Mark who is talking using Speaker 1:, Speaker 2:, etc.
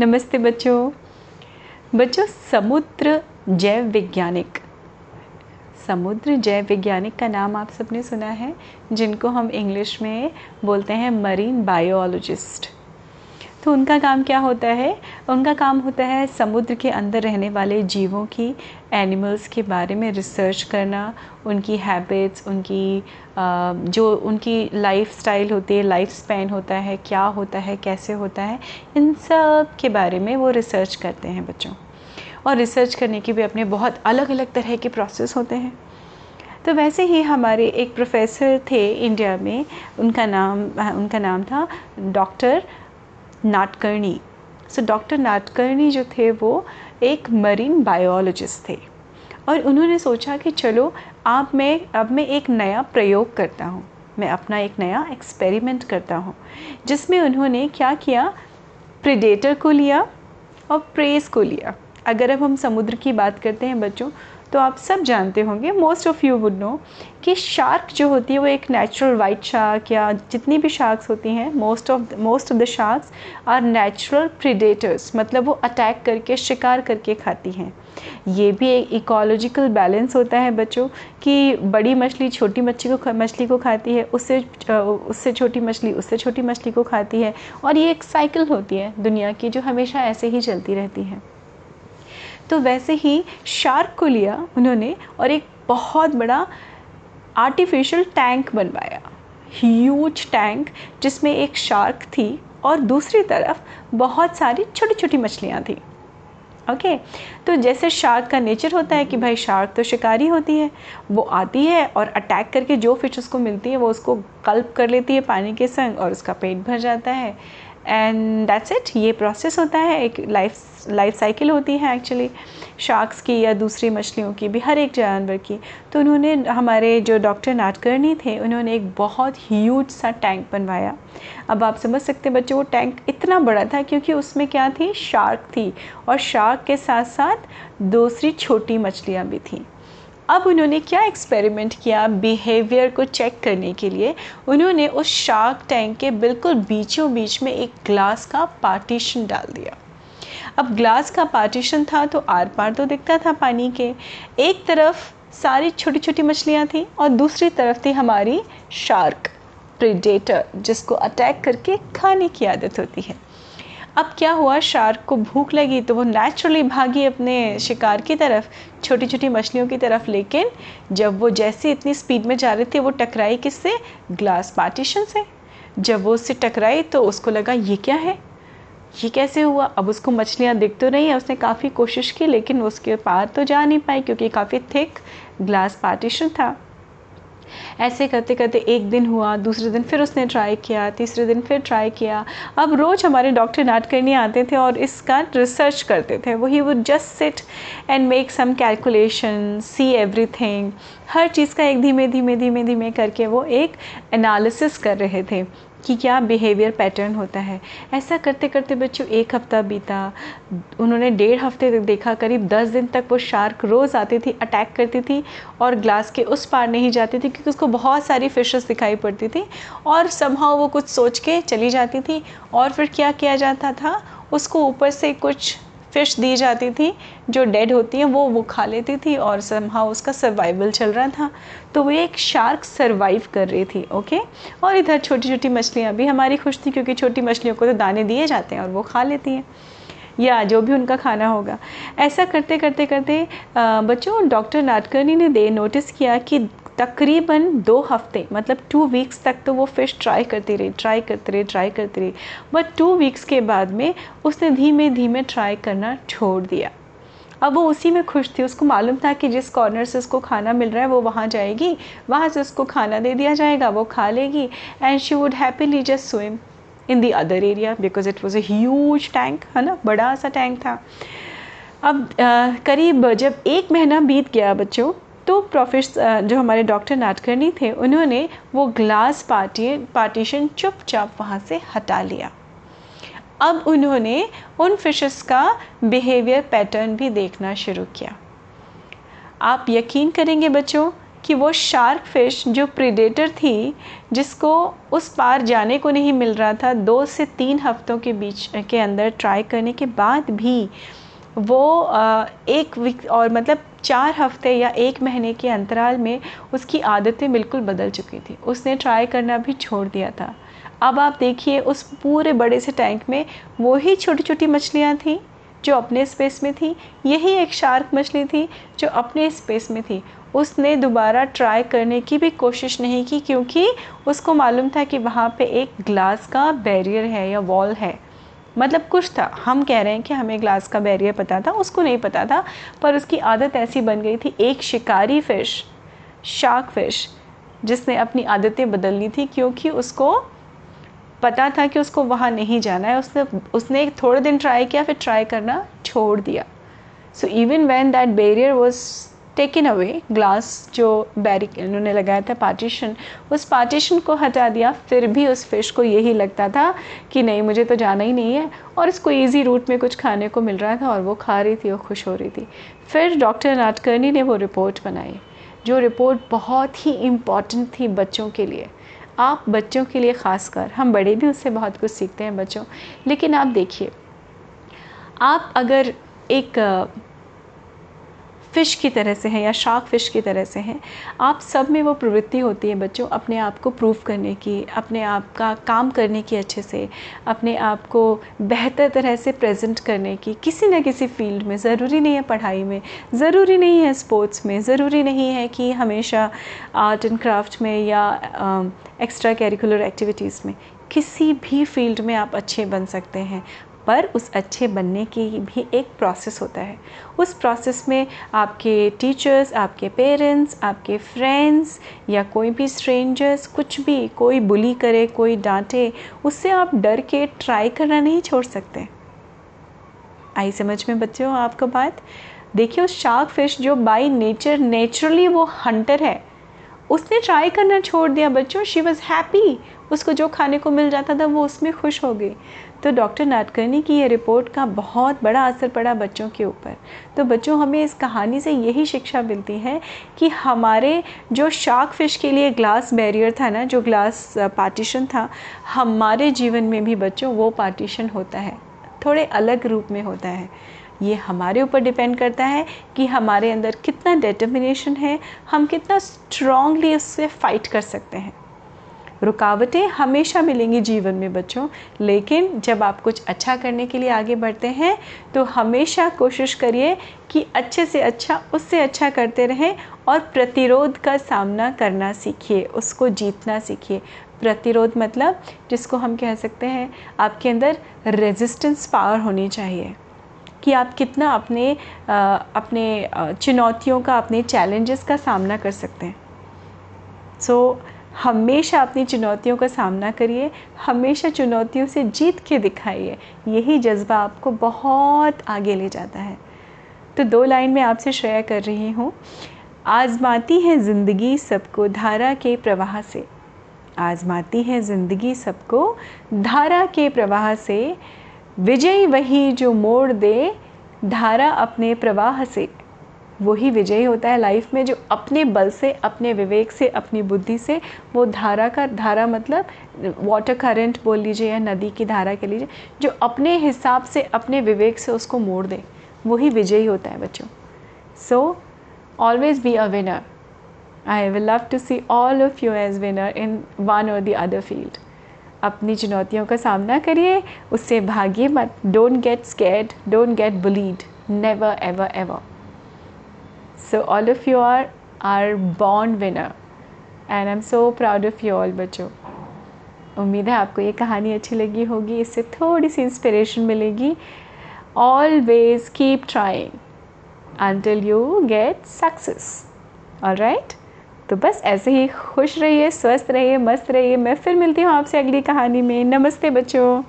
Speaker 1: नमस्ते बच्चों। बच्चों, समुद्र जैव वैज्ञानिक समुद्र जैव वैज्ञानिक का नाम आप सबने सुना है, जिनको हम इंग्लिश में बोलते हैं मरीन बायोलॉजिस्ट तो उनका काम क्या होता है? उनका काम होता है समुद्र के अंदर रहने वाले जीवों की एनिमल्स के बारे में रिसर्च करना, उनकी हैबिट्स उनकी जो उनकी लाइफ स्टाइल होती है लाइफ स्पैन होता है, क्या होता है, कैसे होता है, इन सब के बारे में वो रिसर्च करते हैं बच्चों। और रिसर्च करने के भी अपने बहुत अलग अलग तरह के प्रोसेस होते हैं। तो वैसे ही हमारे एक प्रोफेसर थे इंडिया में, उनका नाम उनका नाम था doctor Nadkarni. So doctor Nadkarni जो थे, वो एक मरीन बायोलॉजिस्ट थे। और उन्होंने सोचा कि चलो, आप मैं, अब मैं एक नया प्रयोग करता हूँ। मैं अपना एक नया एक्सपेरिमेंट करता हूँ, जिसमें उन्होंने क्या किया? प्रिडेटर को लिया और प्रेस को लिया। अगर अब हम समुद्र की बात करते हैं बच्चों तो आप सब जानते होंगे most of you would know कि शार्क जो होती है वो एक नेचुरल वाइट शार्क या जितनी भी शार्क्स होती हैं most of most of the sharks are natural predators मतलब वो अटैक करके, शिकार करके खाती हैं। ये भी एक इकोलॉजिकल बैलेंस होता है बच्चों, कि बड़ी मछली छोटी मछली को मछली को खाती है, उससे उससे छोटी मछली, उससे छोटी मछली को खाती है, और ये एक साइकिल होती है दुनिया की, जो हमेशा ऐसे ही चलती रहती है। तो वैसे ही शार्क को लिया उन्होंने और एक बहुत बड़ा आर्टिफिशियल टैंक बनवाया। ह्यूज टैंक जिसमें एक शार्क थी और दूसरी तरफ़ बहुत सारी छोटी छोटी मछलियाँ थी। Okay okay? तो जैसे शार्क का नेचर होता है कि भाई शार्क तो शिकारी होती है, वो आती है और अटैक करके जो फ़िश उसको मिलती है, वो उसको कल्प कर लेती है पानी के संग और उसका पेट भर जाता है। एंड दैट्स इट ये प्रोसेस होता है, एक लाइफ लाइफ साइकिल होती है एक्चुअली शार्क्स की या दूसरी मछलियों की, भी हर एक जानवर की. तो उन्होंने, हमारे जो डॉक्टर नाटकर्णी थे, उन्होंने एक बहुत ह्यूज सा टैंक बनवाया. अब आप समझ सकते हैं, बच्चों, वो टैंक इतना बड़ा था क्योंकि उसमें क्या थी? शार्क थी. और शार्क के साथ साथ दूसरी छोटी मछलियाँ भी थीं. अब उन्होंने क्या एक्सपेरिमेंट किया बिहेवियर को चेक करने के लिए? उन्होंने उस शार्क टैंक के बिल्कुल बीचों बीच में एक ग्लास का पार्टीशन डाल दिया। अब ग्लास का पार्टीशन था तो आर पार तो दिखता था पानी के। एक तरफ़ सारी छोटी छोटी मछलियाँ थीं और दूसरी तरफ़ थी हमारी शार्क प्रिडेटर जिसको अटैक करके खाने की आदत होती है। अब क्या हुआ? शार्क को भूख लगी तो वो नेचुरली भागी अपने शिकार की तरफ़ छोटी छोटी मछलियों की तरफ़। लेकिन जब वो जैसे इतनी स्पीड में जा रहे थे, वो टकराई किससे? ग्लास पार्टीशन से। जब वो उससे टकराई तो उसको लगा, ये क्या है? ये कैसे हुआ? अब उसको मछलियाँ दिख तो रही हैं, उसने काफ़ी कोशिश की, लेकिन उसके पार तो जा नहीं पाई क्योंकि काफ़ी थिक ग्लास पार्टीशन था। ऐसे करते करते एक दिन हुआ, दूसरे दिन फिर उसने ट्राई किया, तीसरे दिन फिर ट्राई किया। अब रोज़ हमारे डॉक्टर नाटकर्णी आते थे और इसका रिसर्च करते थे। वो he would just sit and make some calculation see everything हर चीज़ का एक धीमे धीमे धीमे धीमे करके वो एक एनालिसिस कर रहे थे। कि क्या बिहेवियर पैटर्न होता है। ऐसा करते करते बच्चों एक हफ़्ता बीता। उन्होंने डेढ़ हफ़्ते तक देखा, करीब दस दिन तक वो शार्क रोज़ आती थी अटैक करती थी और ग्लास के उस पार नहीं जाती थी क्योंकि उसको बहुत सारी फिशेस दिखाई पड़ती थी और समहाउ वो कुछ सोच के चली जाती थी और फिर क्या किया जाता था? उसको ऊपर से कुछ फ़िश दी जाती थी, जो डेड होती हैं, वो वो खा लेती थी और समहा उसका सर्वाइवल चल रहा था। तो वो एक शार्क सर्वाइव कर रही थी ओके और इधर छोटी छोटी मछलियाँ भी हमारी खुश थी, क्योंकि छोटी मछलियों को तो दाने दिए जाते हैं और वो खा लेती हैं। या जो भी उनका खाना होगा। ऐसा करते करते करते बच्चों, डॉक्टर नाटकर्णी ने दे नोटिस किया कि तकरीबन दो हफ़्ते मतलब टू वीक्स तक तो वो फ़िश ट्राई करती रही ट्राई करती रही ट्राई करती रही। बट टू वीक्स के बाद में उसने धीमे धीमे ट्राई करना छोड़ दिया। अब वो उसी में खुश थी। उसको मालूम था कि जिस कॉर्नर से उसको खाना मिल रहा है वो वहाँ जाएगी। वहाँ से उसको खाना दे दिया जाएगा वो खा लेगी। And she would happily just swim in the other area because it was a huge tank है ना? बड़ा सा टैंक था। अब आ, करीब जब एक महीना बीत गया बच्चों तो प्रोफेस जो हमारे डॉक्टर नाटकर्णी थे, उन्होंने वो ग्लास पार्टी पार्टीशन चुपचाप वहाँ से हटा लिया। अब उन्होंने उन फिशेस का बिहेवियर पैटर्न भी देखना शुरू किया। आप यकीन करेंगे बच्चों कि वो शार्क फ़िश जो प्रीडेटर थी, जिसको उस पार जाने को नहीं मिल रहा था, दो से तीन हफ्तों के बीच, के अंदर ट्राई करने के बाद भी वो एक वीक और मतलब चार हफ़्ते या एक महीने के अंतराल में उसकी आदतें बिल्कुल बदल चुकी थी। उसने ट्राई करना भी छोड़ दिया था। अब आप देखिए, उस पूरे बड़े से टैंक में वही छोटी छोटी मछलियाँ थीं जो अपने स्पेस में थी। यही एक शार्क मछली थी जो अपने स्पेस में थी। उसने दोबारा ट्राई करने की भी कोशिश नहीं की क्योंकि उसको मालूम था कि वहाँ पे एक ग्लास का बैरियर है या वॉल है। मतलब कुछ था। हम कह रहे हैं कि हमें ग्लास का बैरियर पता था, उसको नहीं पता था, पर उसकी आदत ऐसी बन गई थी, एक शिकारी फ़िश शार्क फ़िश जिसने अपनी आदतें बदल ली थी क्योंकि उसको पता था कि उसको वहाँ नहीं जाना है। उसने उसने थोड़े दिन ट्राई किया, फिर ट्राई करना छोड़ दिया। So even when that barrier was taken away glass जो बैरिक उन्होंने लगाया था पार्टीशन उस पार्टीशन को हटा दिया, फिर भी उस फ़िश को यही लगता था कि नहीं, मुझे तो जाना ही नहीं है। और इसको इजी रूट में कुछ खाने को मिल रहा था और वो खा रही थी और खुश हो रही थी। फिर डॉक्टर नाटकर्णी ने वो रिपोर्ट बनाई, जो रिपोर्ट बहुत ही इंपॉर्टेंट थी बच्चों के लिए। आप बच्चों के लिए ख़ास कर हम बड़े भी उससे बहुत कुछ सीखते हैं बच्चों। लेकिन आप देखिए, आप अगर एक फ़िश की तरह से हैं या शार्क फ़िश की तरह से हैं, आप सब में वो प्रवृत्ति होती है बच्चों अपने आप को प्रूव करने की, अपने आप का काम करने की अच्छे से, अपने आप को बेहतर तरह से प्रेजेंट करने की, किसी न किसी फ़ील्ड में, ज़रूरी नहीं है पढ़ाई में, ज़रूरी नहीं है स्पोर्ट्स में, ज़रूरी नहीं है कि हमेशा आर्ट एंड क्राफ्ट में या एक्स्ट्रा कैरिकुलर एक्टिविटीज़ में, किसी भी फ़ील्ड में आप अच्छे बन सकते हैं। पर उस अच्छे बनने की भी एक प्रोसेस होता है। उस प्रोसेस में आपके टीचर्स आपके पेरेंट्स आपके फ्रेंड्स या कोई भी स्ट्रेंजर्स कुछ भी, कोई बुली करे, कोई डांटे, उससे आप डर के ट्राई करना नहीं छोड़ सकते। आई समझ में बच्चों आपको बात? देखिए उस शार्क फ़िश जो बाई नेचर नेचुरली वो हंटर है, उसने ट्राई करना छोड़ दिया बच्चों शी वॉज़ हैप्पी उसको जो खाने को मिल जाता था, वो उसमें खुश हो गई तो डॉक्टर नाटकर्णी की ये रिपोर्ट का बहुत बड़ा असर पड़ा बच्चों के ऊपर। तो बच्चों, हमें इस कहानी से यही शिक्षा मिलती है कि हमारे जो शार्क फ़िश के लिए ग्लास बैरियर था ना, जो ग्लास पार्टीशन था, हमारे जीवन में भी बच्चों वो पार्टीशन होता है। थोड़े अलग रूप में होता है। ये हमारे ऊपर डिपेंड करता है कि हमारे अंदर कितना डिटर्मिनेशन है, हम कितना स्ट्रांगली उससे फ़ाइट कर सकते हैं। रुकावटें हमेशा मिलेंगी जीवन में बच्चों। लेकिन जब आप कुछ अच्छा करने के लिए आगे बढ़ते हैं तो हमेशा कोशिश करिए कि अच्छे से अच्छा उससे अच्छा करते रहें और प्रतिरोध का सामना करना सीखिए उसको जीतना सीखिए। प्रतिरोध मतलब जिसको हम कह सकते हैं आपके अंदर रेजिस्टेंस पावर होनी चाहिए कि आप कितना अपने आ, अपने चुनौतियों का अपने चैलेंजेस का सामना कर सकते हैं। सो so, हमेशा अपनी चुनौतियों का सामना करिए, हमेशा चुनौतियों से जीत के दिखाइए। यही जज्बा आपको बहुत आगे ले जाता है। तो दो लाइन में आपसे शेयर कर रही हूँ। आजमाती है ज़िंदगी सबको धारा के प्रवाह से। आजमाती है ज़िंदगी सबको धारा के प्रवाह से। विजयी वही जो मोड़ दे, धारा अपने प्रवाह से। वही विजयी होता है लाइफ में जो अपने बल से, अपने विवेक से, अपनी बुद्धि से, वो धारा का, धारा मतलब वाटर करंट बोल लीजिए या नदी की धारा के लीजिए, जो अपने हिसाब से, अपने विवेक से उसको मोड़ दे, वही विजयी होता है बच्चों। So always be a winner I will love to see all of you as winner in one or the other field अपनी चुनौतियों का सामना करिए, उससे भागिए मत। Don't get scared don't get bullied never ever ever So, all of you are are born winner. And I'm so proud of you all, बच्चों. उम्मीद है आपको ये कहानी अच्छी लगी होगी, इससे थोड़ी सी इंस्पिरेशन मिलेगी. Always keep trying until you get success all right तो बस ऐसे ही खुश रहिए, स्वस्थ रहिए, मस्त रहिए. मैं फिर मिलती हूँ आपसे अगली कहानी में. नमस्ते बच्चों.